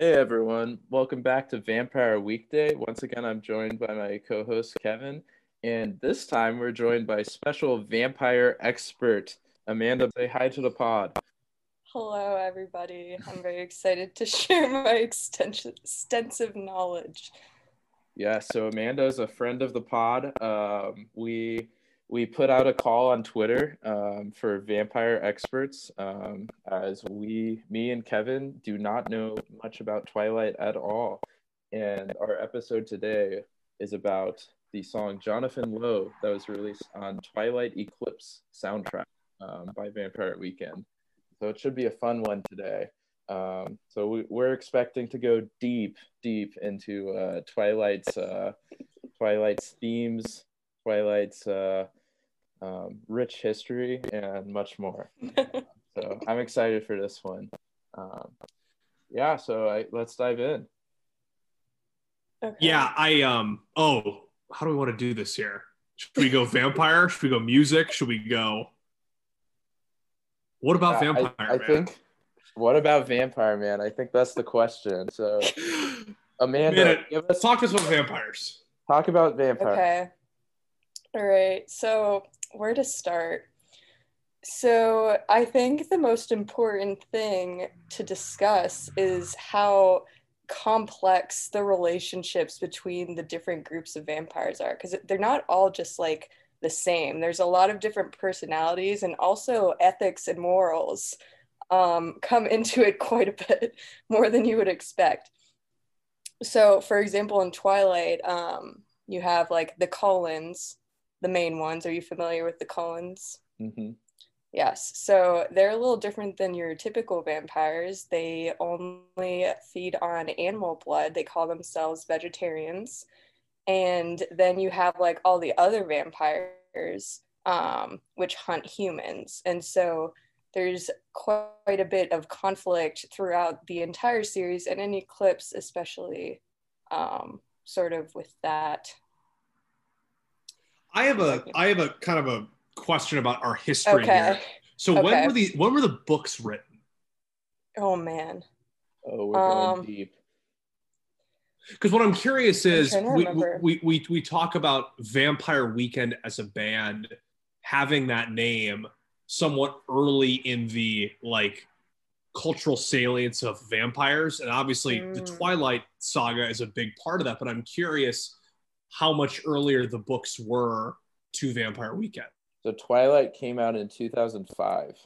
Hey everyone, welcome back to Vampire Weekday. Once again, I'm joined by my co host Kevin, and this time we're joined by special vampire expert Amanda. Say hi to the pod. Hello, everybody. I'm very excited to share my extensive, extensive knowledge. Yeah, so Amanda is a friend of the pod. Um, we we put out a call on Twitter um, for vampire experts, um, as we, me and Kevin, do not know much about Twilight at all. And our episode today is about the song Jonathan Lowe that was released on Twilight Eclipse soundtrack um, by Vampire Weekend. So it should be a fun one today. Um, so we, are expecting to go deep, deep into uh, Twilight's uh, Twilight's themes, Twilight's uh, um, rich history, and much more. so I'm excited for this one. Um, yeah, so I, let's dive in. Okay. Yeah, I um. Oh, how do we want to do this here? Should we go vampire? Should we go music? Should we go? What about vampire? I, I think. What about vampire, man? I think that's the question. So, Amanda, us, talk to us about vampires. Talk about vampire. Okay. All right. So where to start? So, I think the most important thing to discuss is how complex the relationships between the different groups of vampires are because they're not all just like the same. There's a lot of different personalities and also ethics and morals um, come into it quite a bit more than you would expect. So, for example, in Twilight, um, you have like the Cullens, the main ones. Are you familiar with the Cullens? Mm-hmm. Yes. So they're a little different than your typical vampires. They only feed on animal blood. They call themselves vegetarians. And then you have like all the other vampires, um, which hunt humans. And so there's quite a bit of conflict throughout the entire series and in Eclipse, especially um, sort of with that I have a I have a kind of a question about our history okay. here. So okay. when were the when were the books written? Oh man. Oh, we're going um, deep. Because what I'm curious is I'm we, we, we, we talk about Vampire Weekend as a band having that name somewhat early in the like cultural salience of vampires and obviously mm. the twilight saga is a big part of that but i'm curious how much earlier the books were to Vampire Weekend. So Twilight came out in 2005.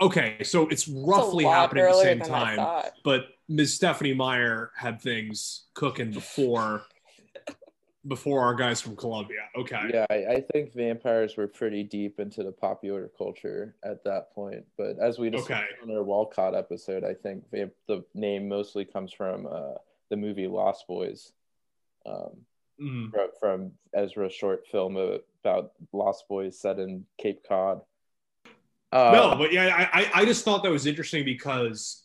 Okay, so it's roughly happening at the same time, but Ms. Stephanie Meyer had things cooking before before our guys from Columbia. Okay. Yeah, I, I, think vampires were pretty deep into the popular culture at that point. But as we discussed okay. on our Walcott episode, I think vamp- the name mostly comes from uh, the movie Lost Boys. Um, mm. from, from Ezra's short film about Lost Boys set in Cape Cod. Uh, no, but yeah, I, I just thought that was interesting because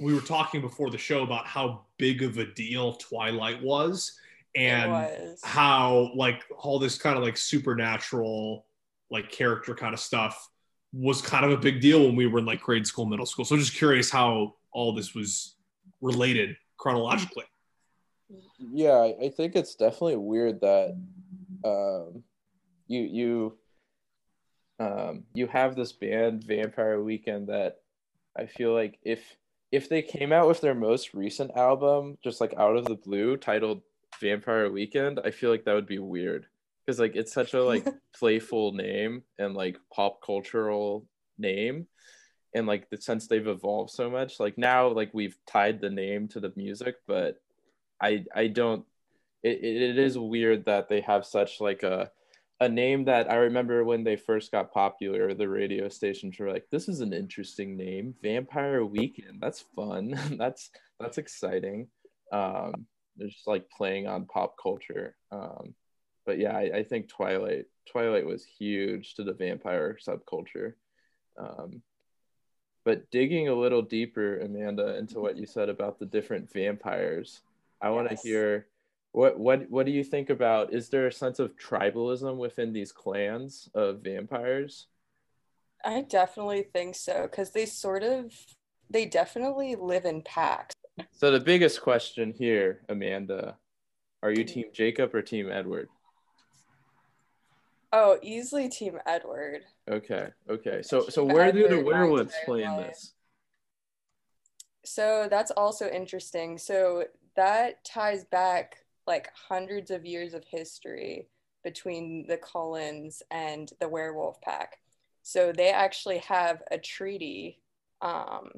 we were talking before the show about how big of a deal Twilight was and was. how like all this kind of like supernatural like character kind of stuff was kind of a big deal when we were in like grade school, middle school. So I'm just curious how all this was related chronologically yeah, I think it's definitely weird that um, you you um, you have this band Vampire Weekend that I feel like if if they came out with their most recent album just like out of the blue titled Vampire Weekend, I feel like that would be weird. Because like it's such a like playful name and like pop cultural name and like the since they've evolved so much like now like we've tied the name to the music but I I don't. It, it is weird that they have such like a a name that I remember when they first got popular, the radio stations were like, "This is an interesting name, Vampire Weekend. That's fun. that's that's exciting." Um, they're just like playing on pop culture. Um, but yeah, I, I, think Twilight Twilight was huge to the vampire subculture. Um, but digging a little deeper, Amanda, into what you said about the different vampires, I want to hear what what what do you think about is there a sense of tribalism within these clans of vampires? I definitely think so cuz they sort of they definitely live in packs. So the biggest question here, Amanda, are you mm. team Jacob or team Edward? Oh, easily team Edward. Okay, okay. So so where Edward do the werewolves play in this? So that's also interesting. So that ties back like hundreds of years of history between the Cullens and the werewolf pack. So they actually have a treaty, um,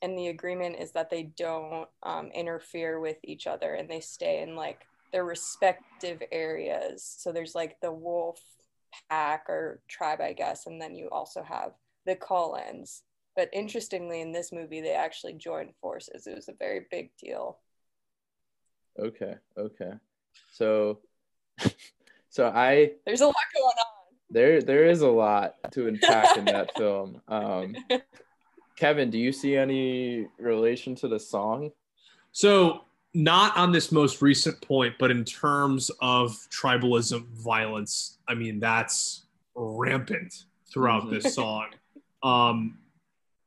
and the agreement is that they don't um, interfere with each other and they stay in like their respective areas. So there's like the wolf pack or tribe, I guess, and then you also have the Cullens. But interestingly, in this movie, they actually joined forces. It was a very big deal. Okay, okay. So, so I there's a lot going on. There, there is a lot to unpack in that film. Um, Kevin, do you see any relation to the song? So, not on this most recent point, but in terms of tribalism violence, I mean that's rampant throughout this mm-hmm. song. Um,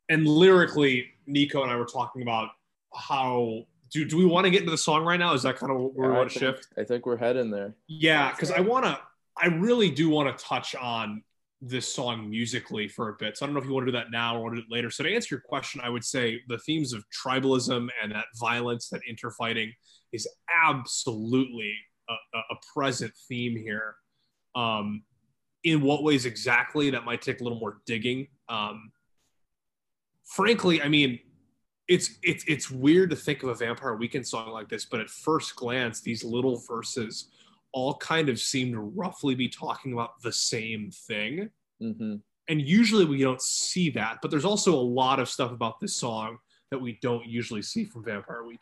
and lyrically, Nico and I were talking about how do do we want to get into the song right now? Is that kind of where yeah, we want to shift? I think we're heading there. Yeah, because I want to. I really do want to touch on this song musically for a bit. So I don't know if you want to do that now or want to do it later. So to answer your question, I would say the themes of tribalism and that violence, that interfighting, is absolutely a, a present theme here. Um, in what ways exactly? That might take a little more digging. Um, frankly, I mean, it's it's it's weird to think of a Vampire Weekend song like this, but at first glance, these little verses all kind of seem to roughly be talking about the same thing. Mm-hmm. And usually we don't see that, but there's also a lot of stuff about this song that we don't usually see from Vampire Weekend.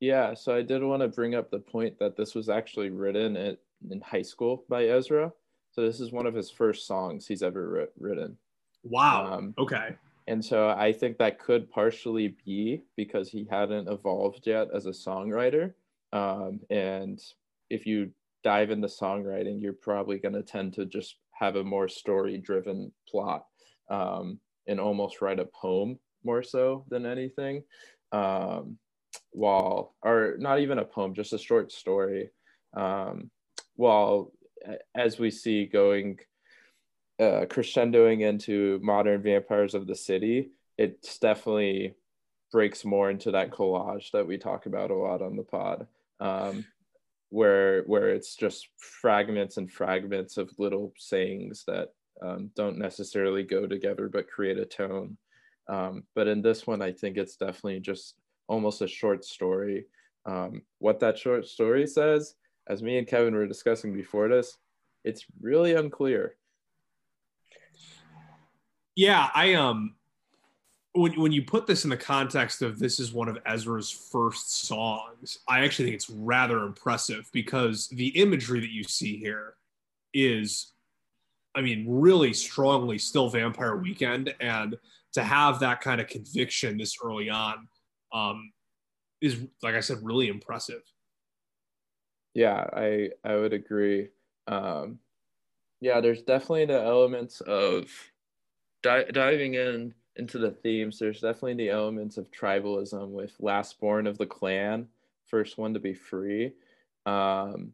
Yeah, so I did want to bring up the point that this was actually written at, in high school by Ezra. So this is one of his first songs he's ever written. Wow. Um, okay. And so I think that could partially be because he hadn't evolved yet as a songwriter. Um, and if you dive into songwriting, you're probably going to tend to just have a more story driven plot um, and almost write a poem more so than anything. Um, while, or not even a poem, just a short story. Um, while, as we see going uh, crescendoing into modern vampires of the city, it's definitely breaks more into that collage that we talk about a lot on the pod, um, where where it's just fragments and fragments of little sayings that um, don't necessarily go together but create a tone. Um, but in this one, I think it's definitely just almost a short story. Um, what that short story says, as me and Kevin were discussing before this, it's really unclear yeah, I um when when you put this in the context of this is one of Ezra's first songs, I actually think it's rather impressive because the imagery that you see here is I mean, really strongly still Vampire Weekend, and to have that kind of conviction this early on um, is, like I said, really impressive. Yeah, I I would agree. Um, yeah, there's definitely the elements of di- diving in into the themes, there's definitely the elements of tribalism with last born of the clan, first one to be free. Um,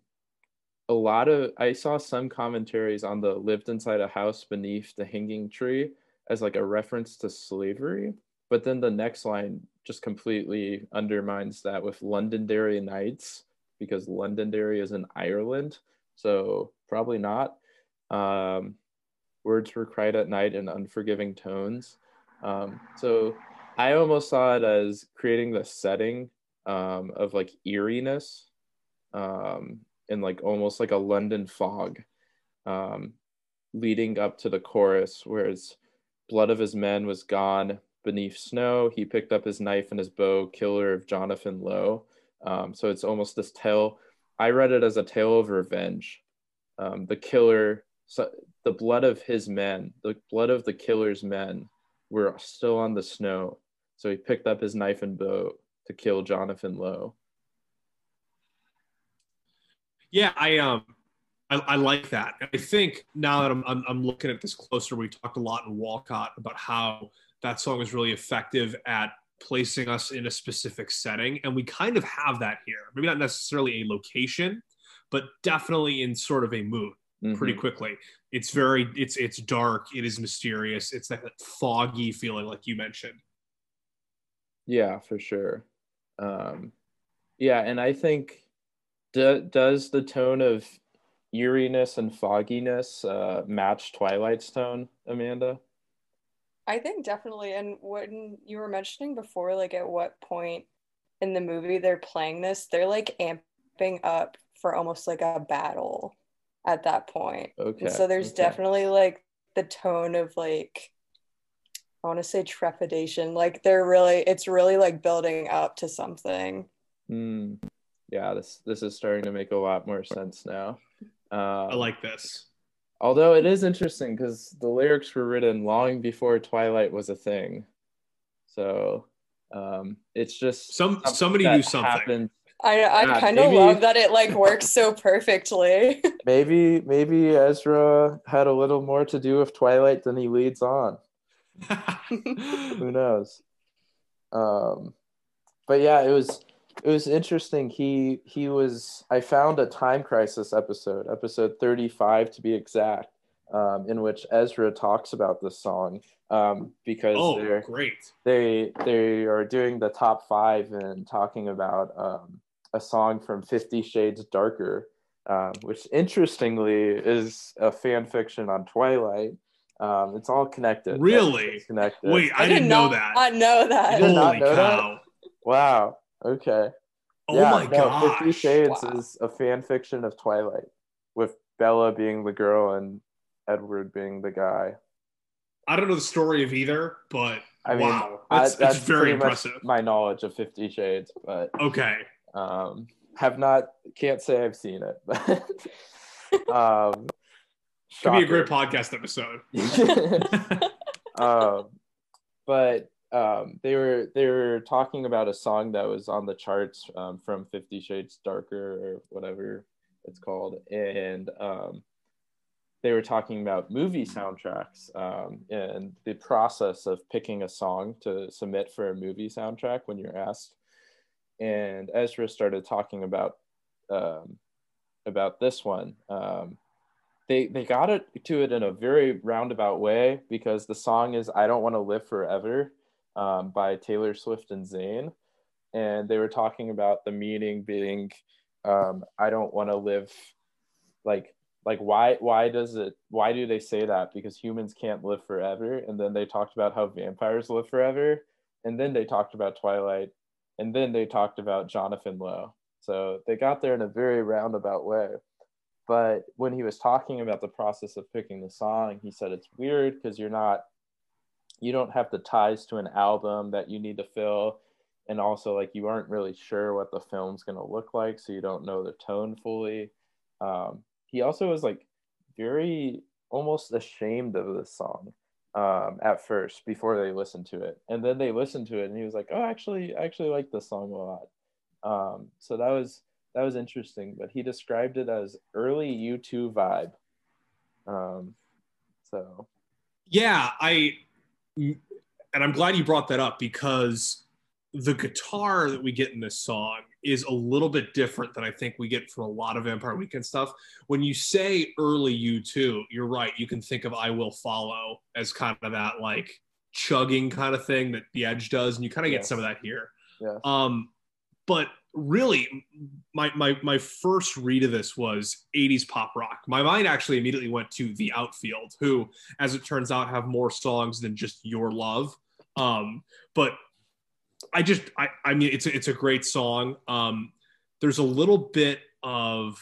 a lot of I saw some commentaries on the lived inside a house beneath the hanging tree as like a reference to slavery, but then the next line just completely undermines that with Londonderry Nights because Londonderry is in Ireland, so probably not. Um, words were cried at night in unforgiving tones. Um, so I almost saw it as creating the setting um, of like eeriness um, and like almost like a London fog um, leading up to the chorus, whereas blood of his men was gone beneath snow. He picked up his knife and his bow, killer of Jonathan Lowe. Um, so it's almost this tale. I read it as a tale of revenge. Um, the killer so the blood of his men, the blood of the killer's men, were still on the snow. So he picked up his knife and bow to kill Jonathan Lowe. Yeah, I um, I, I like that. I think now that I'm, I'm, I'm looking at this closer, we talked a lot in Walcott about how that song is really effective at placing us in a specific setting. And we kind of have that here. Maybe not necessarily a location, but definitely in sort of a mood mm-hmm. pretty quickly. It's very it's it's dark, it is mysterious, it's that foggy feeling like you mentioned. Yeah, for sure. Um yeah, and I think do, does the tone of eeriness and fogginess uh, match Twilight's tone, Amanda? I think definitely. And when you were mentioning before, like at what point in the movie they're playing this, they're like amping up for almost like a battle at that point. Okay. And so there's okay. definitely like the tone of like I want to say trepidation. Like they're really it's really like building up to something. Mm. Yeah, this this is starting to make a lot more sense now. Uh, I like this. Although it is interesting because the lyrics were written long before Twilight was a thing, so um, it's just some somebody knew something. Happened. I I yeah, kind of love that it like works so perfectly. maybe maybe Ezra had a little more to do with Twilight than he leads on. Who knows? Um, but yeah, it was it was interesting. He he was. I found a time crisis episode, episode thirty five to be exact, um, in which Ezra talks about this song um, because oh, they're great. They they are doing the top five and talking about um, a song from Fifty Shades Darker, um, which interestingly is a fan fiction on Twilight. Um, it's all connected. Really? Connected. Wait, I, I didn't know that. I know that. Holy know cow! That? Wow. Okay. Oh yeah, my no, god! Fifty Shades wow. is a fan fiction of Twilight, with Bella being the girl and Edward being the guy. I don't know the story of either, but I mean, wow, that's, I, that's, very impressive. my knowledge of Fifty Shades, but okay. Um, have not can't say I've seen it, but um, could be a great podcast episode. um, but um, they were they were talking about a song that was on the charts um, from Fifty Shades Darker or whatever it's called, and um, they were talking about movie soundtracks um, and the process of picking a song to submit for a movie soundtrack when you're asked. And Ezra started talking about um, about this one. Um, they they got it to it in a very roundabout way because the song is "I Don't Want to Live Forever." um, by Taylor Swift and Zayn, and they were talking about the meaning being, um, I don't want to live, like like why why does it why do they say that because humans can't live forever and then they talked about how vampires live forever and then they talked about twilight and then they talked about jonathan lowe. So they got there in a very roundabout way. But when he was talking about the process of picking the song he said it's weird because you're not you don't have the ties to an album that you need to fill. And also like you aren't really sure what the film's going to look like so you don't know the tone fully. Um, he also was like very almost ashamed of this song um, at first before they listened to it. And then they listened to it and he was like oh actually I actually like this song a lot. Um, so that was that was interesting but he described it as early u2 vibe. Um, so. Yeah i and I'm glad you brought that up because the guitar that we get in this song is a little bit different than I think we get from a lot of Vampire Weekend stuff. When you say early U2, you're right. You can think of I Will Follow as kind of that like chugging kind of thing that the Edge does, and you kind of get yes. some of that here. Yeah. Um, but really my, my my first read of this was 80s pop rock my mind actually immediately went to the outfield who as it turns out have more songs than just your love um, but i just i i mean it's a, it's a great song um, there's a little bit of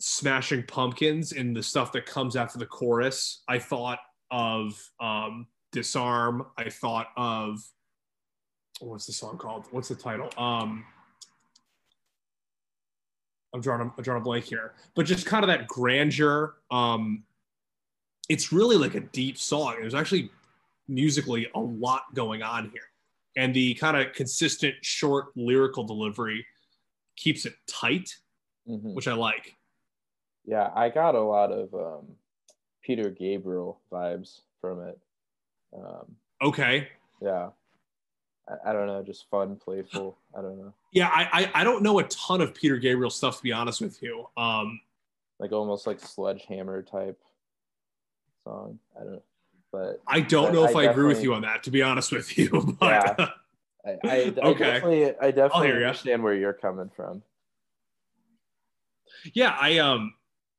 smashing pumpkins in the stuff that comes after the chorus i thought of um, disarm i thought of what's the song called? What's the title? Um, I'm drawing a, I'm drawing a blank here, but just kind of that grandeur. Um, it's really like a deep song. There's actually musically a lot going on here, and the kind of consistent short lyrical delivery keeps it tight, mm-hmm. which I like. Yeah, I got a lot of um, Peter Gabriel vibes from it. Um, okay. Yeah, I, I don't know, just fun, playful. I don't know. Yeah, I, I I don't know a ton of Peter Gabriel stuff to be honest with you. Um, like almost like sledgehammer type song. I don't know. But I don't know if I, I agree with you on that, to be honest with you. But yeah. I, I, I definitely I definitely understand where you're coming from. Yeah, I um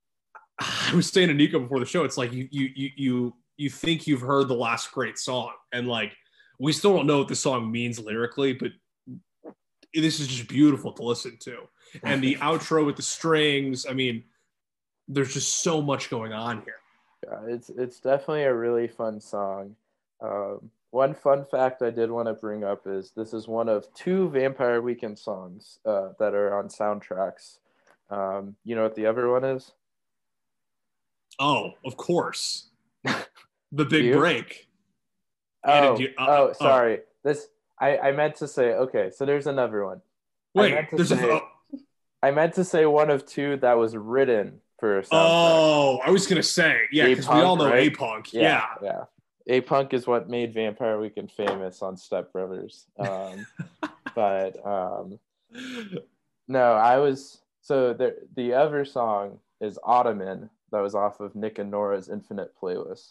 I was saying to Nico before the show, it's like you you you you you think you've heard the last great song, and like we still don't know what the song means lyrically, but this is just beautiful to listen to. And the outro with the strings, I mean, there's just so much going on here. Yeah, it's it's definitely a really fun song. Um, one fun fact I did want to bring up is this is one of two Vampire Weekend songs uh, that are on soundtracks. Um, you know what the other one is? Oh, of course. the big break. Oh, you, uh, oh, uh, sorry. This I, I meant to say. Okay, so there's another one. Wait, there's say, a. I meant to say one of two that was written for. Oh, I was gonna say yeah, because we all know right? A Punk. Yeah, yeah. yeah. A Punk is what made Vampire Weekend famous on Step Brothers. Um, but um, no, I was so the the other song is Ottoman that was off of Nick and Nora's Infinite playlist.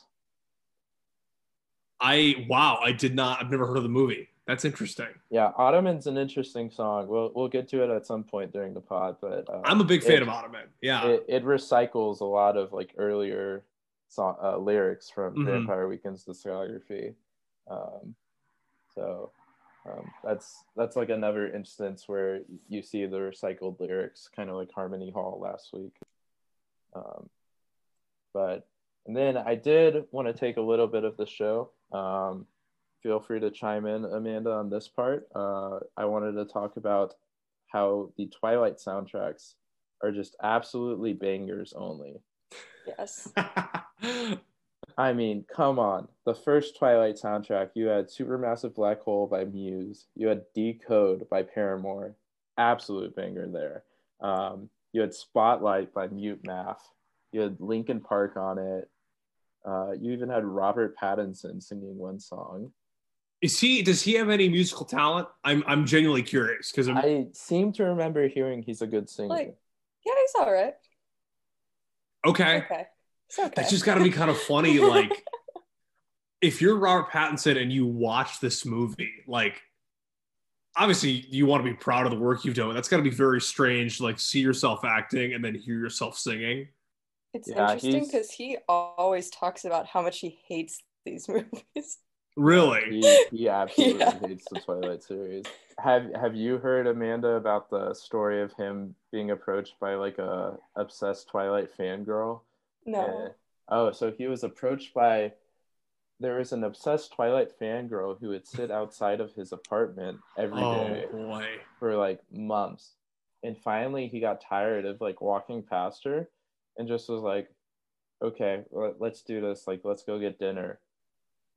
I wow, I did not. I've never heard of the movie. That's interesting. Yeah, Ottoman's an interesting song. We'll we'll get to it at some point during the pod, but uh, I'm a big fan it, of Ottoman. Yeah, it, it, recycles a lot of like earlier song uh, lyrics from mm-hmm. Vampire Weekend's discography. Um, so um, that's that's like another instance where you see the recycled lyrics, kind of like Harmony Hall last week. Um, but and then I did want to take a little bit of the show. Um, feel free to chime in, Amanda, on this part. Uh, I wanted to talk about how the Twilight soundtracks are just absolutely bangers only. Yes. I mean, come on. The first Twilight soundtrack, you had Supermassive Black Hole by Muse. You had Decode by Paramore. Absolute banger there. Um, you had Spotlight by Mute Math. You had Linkin Park on it. Uh, you even had Robert Pattinson singing one song. Is he? Does he have any musical talent? I'm I'm genuinely curious because I seem to remember hearing he's a good singer. Like, yeah, he's all right. Okay. Okay. It's okay. It's just got to be kind of funny, like if you're Robert Pattinson and you watch this movie, like obviously you want to be proud of the work you've done. That's got to be very strange, like see yourself acting and then hear yourself singing. It's yeah, interesting because he always talks about how much he hates these movies. Really? He, he absolutely yeah. hates the Twilight series. Have Have you heard Amanda about the story of him being approached by like a obsessed Twilight fangirl? No. Eh. oh, so he was approached by. There was an obsessed Twilight fangirl who would sit outside of his apartment every oh, day boy. for like months, and finally he got tired of like walking past her and just was like, okay, let's do this. Like, let's go get dinner.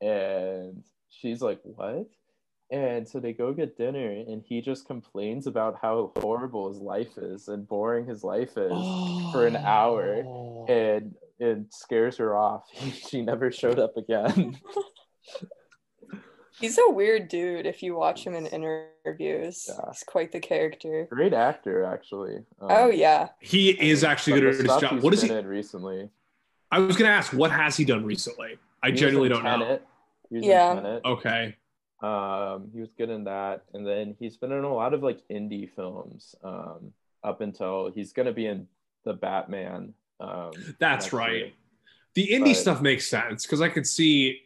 And she's like, what? And so they go get dinner, and he just complains about how horrible his life is and boring his life is oh. for an hour, oh. and it scares her off. she never showed up again. He's a weird dude if you watch him in interviews. Yeah. He's quite the character. Great actor, actually. Um, oh yeah. He is actually good at his job. What is he recently? I was gonna ask, what has he done recently? I he genuinely don't Tenet. know. Yeah. Okay. Um, he was good in that, and then he's been in a lot of like indie films. Um, up until he's gonna be in the Batman. Um, That's right. The indie but, stuff makes sense because I could see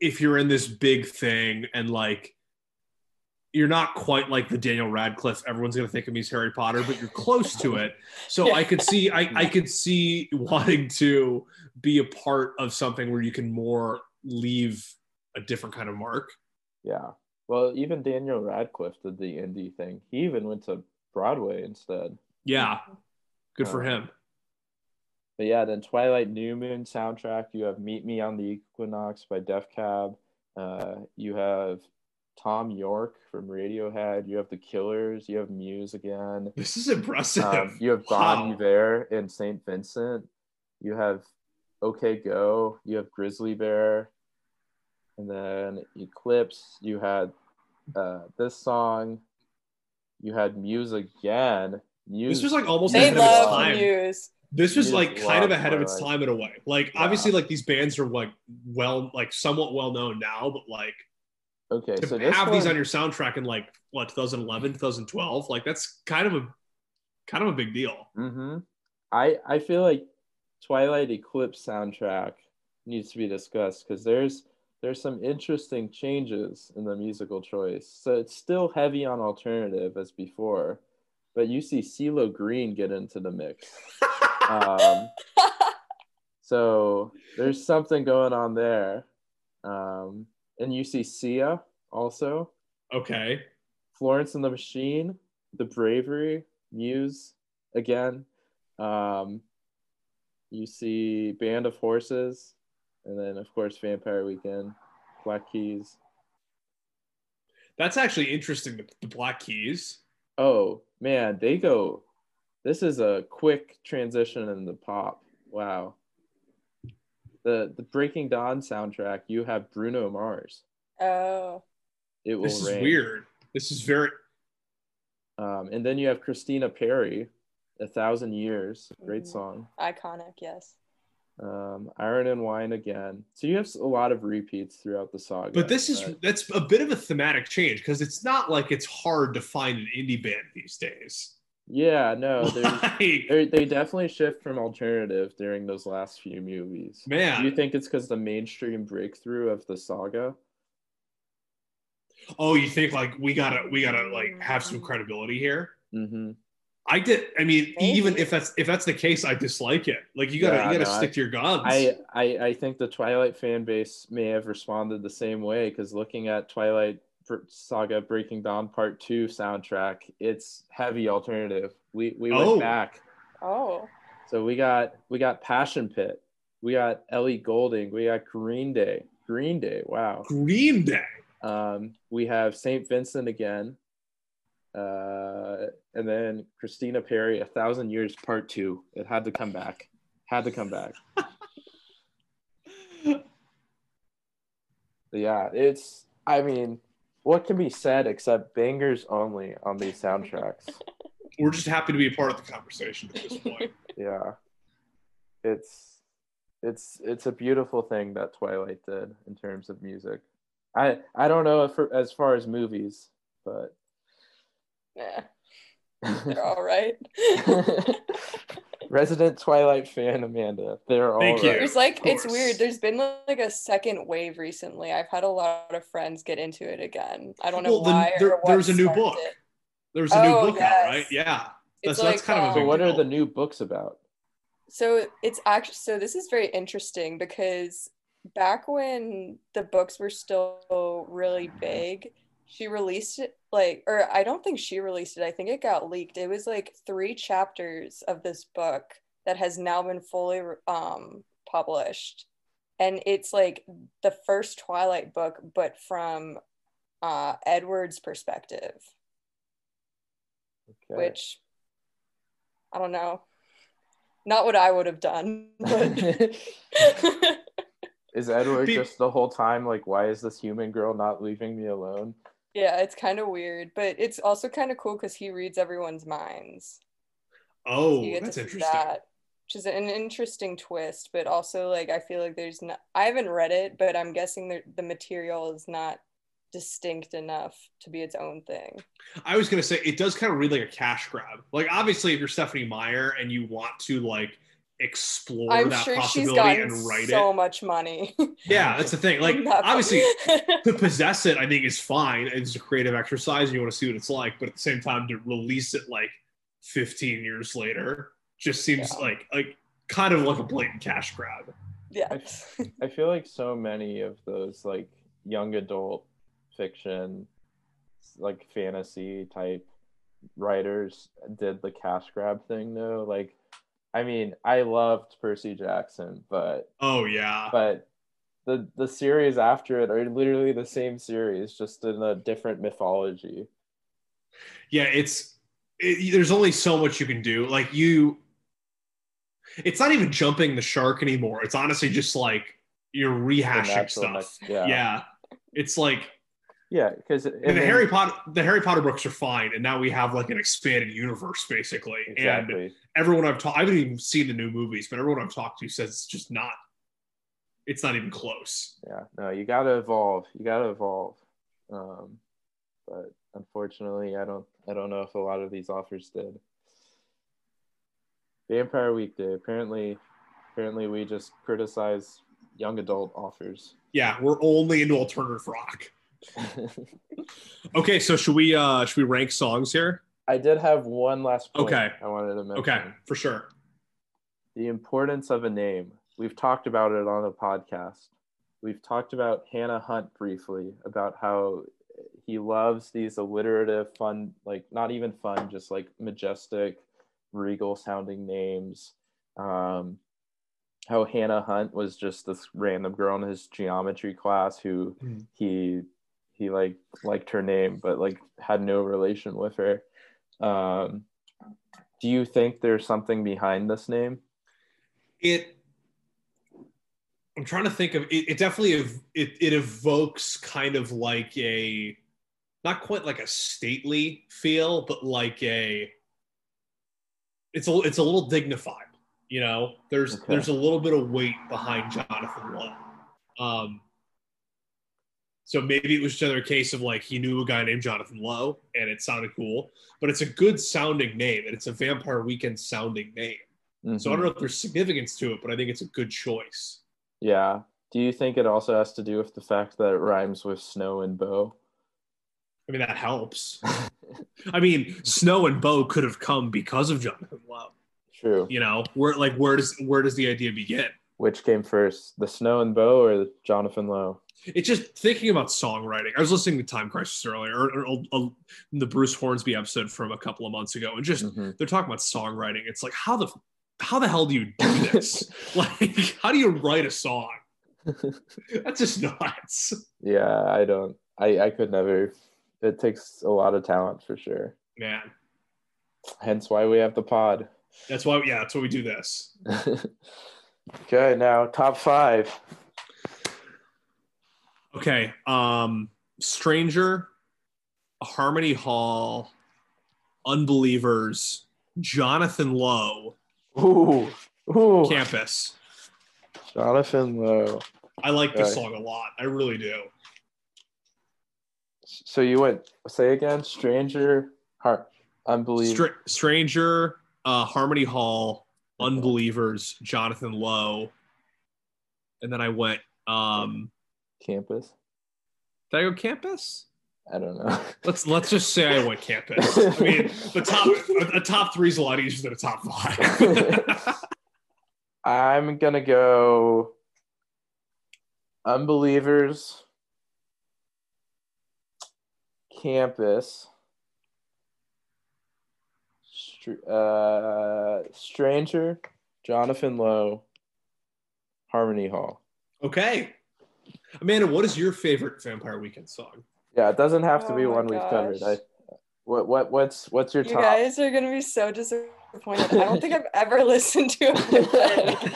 if you're in this big thing and like you're not quite like the Daniel Radcliffe. Everyone's gonna think of me as Harry Potter, but you're close to it. So yeah. I could see I, I could see wanting to be a part of something where you can more leave a different kind of mark. Yeah. Well, even Daniel Radcliffe did the indie thing. He even went to Broadway instead. Yeah. Good for um, him. But yeah, then Twilight New Moon soundtrack. You have Meet Me on the Equinox by Death Cab. Uh, you have Thom Yorke from Radiohead. You have The Killers. You have Muse again. This is impressive. Um, you have Bon wow. Iver and St. Vincent. You have OK Go. You have Grizzly Bear. And then Eclipse. You had uh, this song, you had Muse again. Muse, this was like almost they ahead of its time. Muse. This was Muse like kind of ahead of its time in a way. Like yeah. obviously, like these bands are like well, like somewhat well known now, but like okay, to so have one... these on your soundtrack in like what 2011, 2012, like that's kind of a kind of a big deal. Mm-hmm. I I feel like Twilight Eclipse soundtrack needs to be discussed because there's there's some interesting changes in the musical choice. So it's still heavy on alternative as before, but you see CeeLo Green get into the mix. um, so there's something going on there. Um, and you see Sia also. Okay. Florence and the Machine, The Bravery, Muse again. Um, you see Band of Horses, and then of course Vampire Weekend, Black Keys. That's actually interesting. The, the Black Keys. Oh man, they go. This is a quick transition in the pop. Wow. The the Breaking Dawn soundtrack. You have Bruno Mars. Oh. It will. This is rain. weird. This is very. Um, and then you have Christina Perri, "A Thousand Years." Great mm-hmm. song. Iconic, yes um, Iron and Wine again. So you have a lot of repeats throughout the saga. But this is that's a bit of a thematic change because it's not like it's hard to find an indie band these days. Yeah, no, like, they definitely shift from alternative during those last few movies. Man, do you think it's because the mainstream breakthrough of the saga? Oh, you think like we gotta we gotta like have some credibility here? Mm-hmm. I did. I mean, Maybe. even if that's if that's the case, I dislike it. Like you gotta yeah, you gotta no, stick I, to your guns. I, I I think the Twilight fan base may have responded the same way because looking at Twilight Saga Breaking Dawn Part Two soundtrack, it's heavy alternative. We we went oh. back. Oh. So we got we got Passion Pit, we got Ellie Goulding, we got Green Day. Green Day, wow. Green Day. Um, we have Saint Vincent again. Uh, and then Christina Perri, A Thousand Years Part Two. It had to come back. Had to come back. yeah, it's. I mean, what can be said except bangers only on these soundtracks? We're just happy to be a part of the conversation at this point. yeah, it's it's it's a beautiful thing that Twilight did in terms of music. I I don't know if as far as movies, but yeah. They're all right. Resident Twilight fan Amanda. They're all Thank right. There's like it's weird. There's been like a second wave recently. I've had a lot of friends get into it again. I don't know well, why. There, there's a new book. It. There's a oh, new book yes. out, right? Yeah. That's, like, that's kind um, of a So what deal. are the new books about? So it's actually so this is very interesting because back when the books were still really big, she released it like or i don't think she released it i think it got leaked. It was like three chapters of this book that has now been fully um published. And it's like the first twilight book but from uh edward's perspective. Okay. which i don't know. Not what i would have done but is edward just the whole time like why is this human girl not leaving me alone yeah, it's kind of weird, but it's also kind of cool because he reads everyone's minds. Oh, so that's interesting. That, which is an interesting twist, but also like I feel like there's not. I haven't read it, but I'm guessing the the material is not distinct enough to be its own thing. I was gonna say it does kind of read like a cash grab. Like obviously, if you're Stephanie Meyer and you want to like explore I'm that sure possibility and write so it. So much money. yeah, that's the thing. Like obviously to possess it, I think is fine. It's a creative exercise and you want to see what it's like, but at the same time to release it like 15 years later just seems yeah. like like kind of like a blatant cash grab. Yeah. I, I feel like so many of those like young adult fiction like fantasy type writers did the cash grab thing though like I mean, I loved Percy Jackson, but oh yeah, but the the series after it are literally the same series, just in a different mythology. Yeah, it's it, there's only so much you can do. Like you, it's not even jumping the shark anymore. It's honestly just like you're rehashing stuff. Next, yeah. yeah, it's like Yeah, because the Harry Potter the Harry Potter books are fine, and now we have like an expanded universe basically. Exactly. And everyone I've talked, I haven't even seen the new movies, but everyone I've talked to says it's just not. It's not even close. Yeah, no, you got to evolve. You got to evolve. Um, but unfortunately, I don't. I don't know if a lot of these offers did. Vampire Weekday. Apparently, apparently we just criticize young adult offers. Yeah, we're only into alternative rock. okay, so should we uh should we rank songs here? I did have one last okay. I wanted to mention. Okay, for sure. The importance of a name. We've talked about it on the podcast. We've talked about Hannah Hunt briefly about how he loves these alliterative, fun, like not even fun, just like majestic, regal sounding names. Um, how Hannah Hunt was just this random girl in his geometry class who mm. he he like liked her name but like had no relation with her. Um do you think there's something behind this name? It i'm trying to think of it, it definitely it, it evokes kind of like a not quite like a stately feel but like a it's a it's a little dignified you know? There's okay. there's a little bit of weight behind jonathan lowe um so maybe it was just another case of like he knew a guy named Jonathan Lowe and it sounded cool, but it's a good sounding name and it's a Vampire Weekend sounding name. Mm-hmm. So I don't mm-hmm. know if there's significance to it, but I think it's a good choice. Yeah. Do you think it also has to do with the fact that it rhymes with snow and bow? I mean, that helps. I mean, snow and bow could have come because of Jonathan Lowe. True. You know, where like where does where does the idea begin? Which came first, the snow and bow or Jonathan Lowe? It's just thinking about songwriting. I was listening to Time Crisis earlier, or, or, or, the Bruce Hornsby episode from a couple of months ago, and just mm-hmm. they're talking about songwriting. It's like how the how the hell do you do this? like, how do you write a song? That's just nuts. Yeah, I don't. I I could never. It takes a lot of talent for sure. Man. Hence why we have the pod. That's why. Yeah, that's why we do this. okay, now top five. Okay. Um, Stranger, Harmony Hall, Unbelievers, Jonathan Lowe, ooh, ooh. Campus. Jonathan Lowe. I like this song a lot. I really do. So you went say again, Stranger, Heart, Unbelievers, Str- Stranger, uh, Harmony Hall, Unbelievers, Jonathan Lowe, and then I went um, Campus. Did I go campus? I don't know. Let's let's just say I went campus. I mean, the top a, top three is a lot easier than a top five. I'm gonna go unbelievers, campus, uh, stranger, Jonathan Lowe, Harmony Hall. Okay. Amanda, what is your favorite Vampire Weekend song? Yeah, it doesn't have to oh be one gosh. we've covered. I, what what what's what's your you top? You guys are gonna be so disappointed. I don't think I've ever listened to it.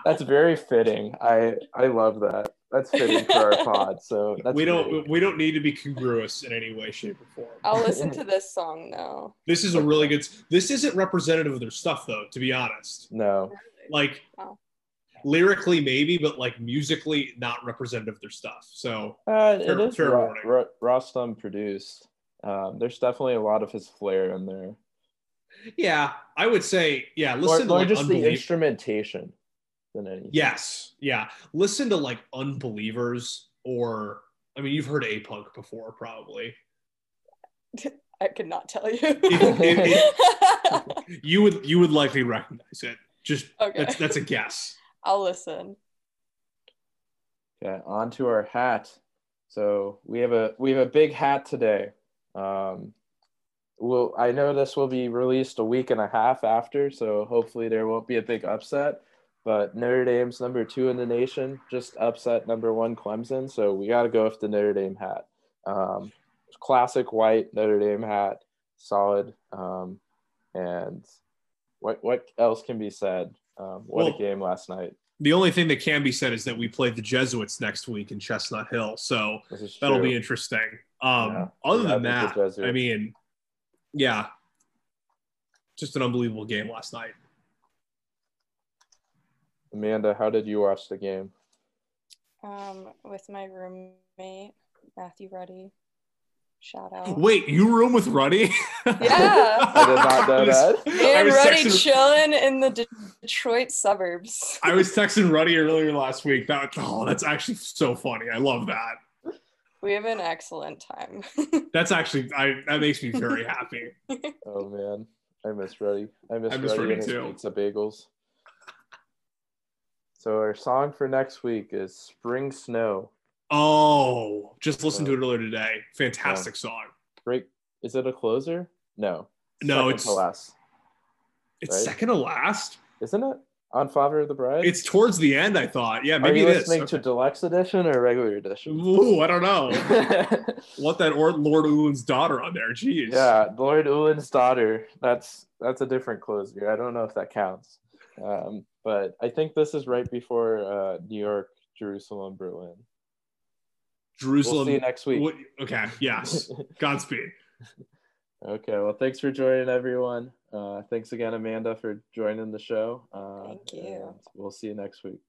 that's very fitting. I I love that. That's fitting for our pod. So we don't great. we don't need to be congruous in any way, shape, or form. I'll listen to this song now. This is a really good. This isn't representative of their stuff, though. To be honest. No. Like. Wow lyrically maybe, but like musically not representative of their stuff. So uh, fair, it is fair Ro- Ro- Rostam produced. Um, there's definitely a lot of his flair in there. Yeah, I would say yeah. Listen or, or to like just the instrumentation than anything. Yes, yeah. Listen to like Unbelievers or I mean you've heard A Punk before probably. I could not tell you. it, it, it, you would you would likely recognize it. Just okay. that's that's a guess. I'll listen. Okay, on to our hat. So we have a we have a big hat today. Um, well, I know this will be released a week and a half after, so hopefully there won't be a big upset. But Notre Dame's number two in the nation just upset number one Clemson, so we got to go with the Notre Dame hat. Um, classic white Notre Dame hat, solid. Um, and what what else can be said? Um, what well, a game last night. the only thing that can be said is that we played the Jesuits next week in Chestnut Hill, so that'll be interesting. Um, yeah. Other than that, I mean, yeah, just an unbelievable game last night. Amanda, how did you watch the game? Um, with my roommate Matthew Ruddy. Shout out. Wait, you room with Ruddy? Yeah. I did not know that. Me and Ruddy texting... chilling in the De- Detroit suburbs. I was texting Ruddy earlier last week. That oh, that's actually so funny. I love that. We have an excellent time. that's actually I that makes me very happy. oh man. I miss Ruddy. I miss, I miss Ruddy, Ruddy and his too. pizza bagels. So our song for next week is Spring Snow. Oh, just listened to it earlier today. Fantastic yeah. song. Great. Is it a closer? No. No, second it's to last. It's right? second to last, isn't it? On Father of the Bride. It's towards the end. I thought. Yeah, maybe Are you listening to deluxe edition or regular edition? Ooh, I don't know. what that or Lord Ullin's daughter on there? Jeez. Yeah, Lord Ullin's daughter. That's that's a different closer. I don't know if that counts. Um, but I think this is right before uh, New York, Jerusalem, Berlin. Jerusalem. We'll see you next week. What, okay. Yes. Godspeed. Okay. Well, thanks for joining, everyone. Uh, thanks again, Amanda, for joining the show. Uh, Thank you. We'll see you next week.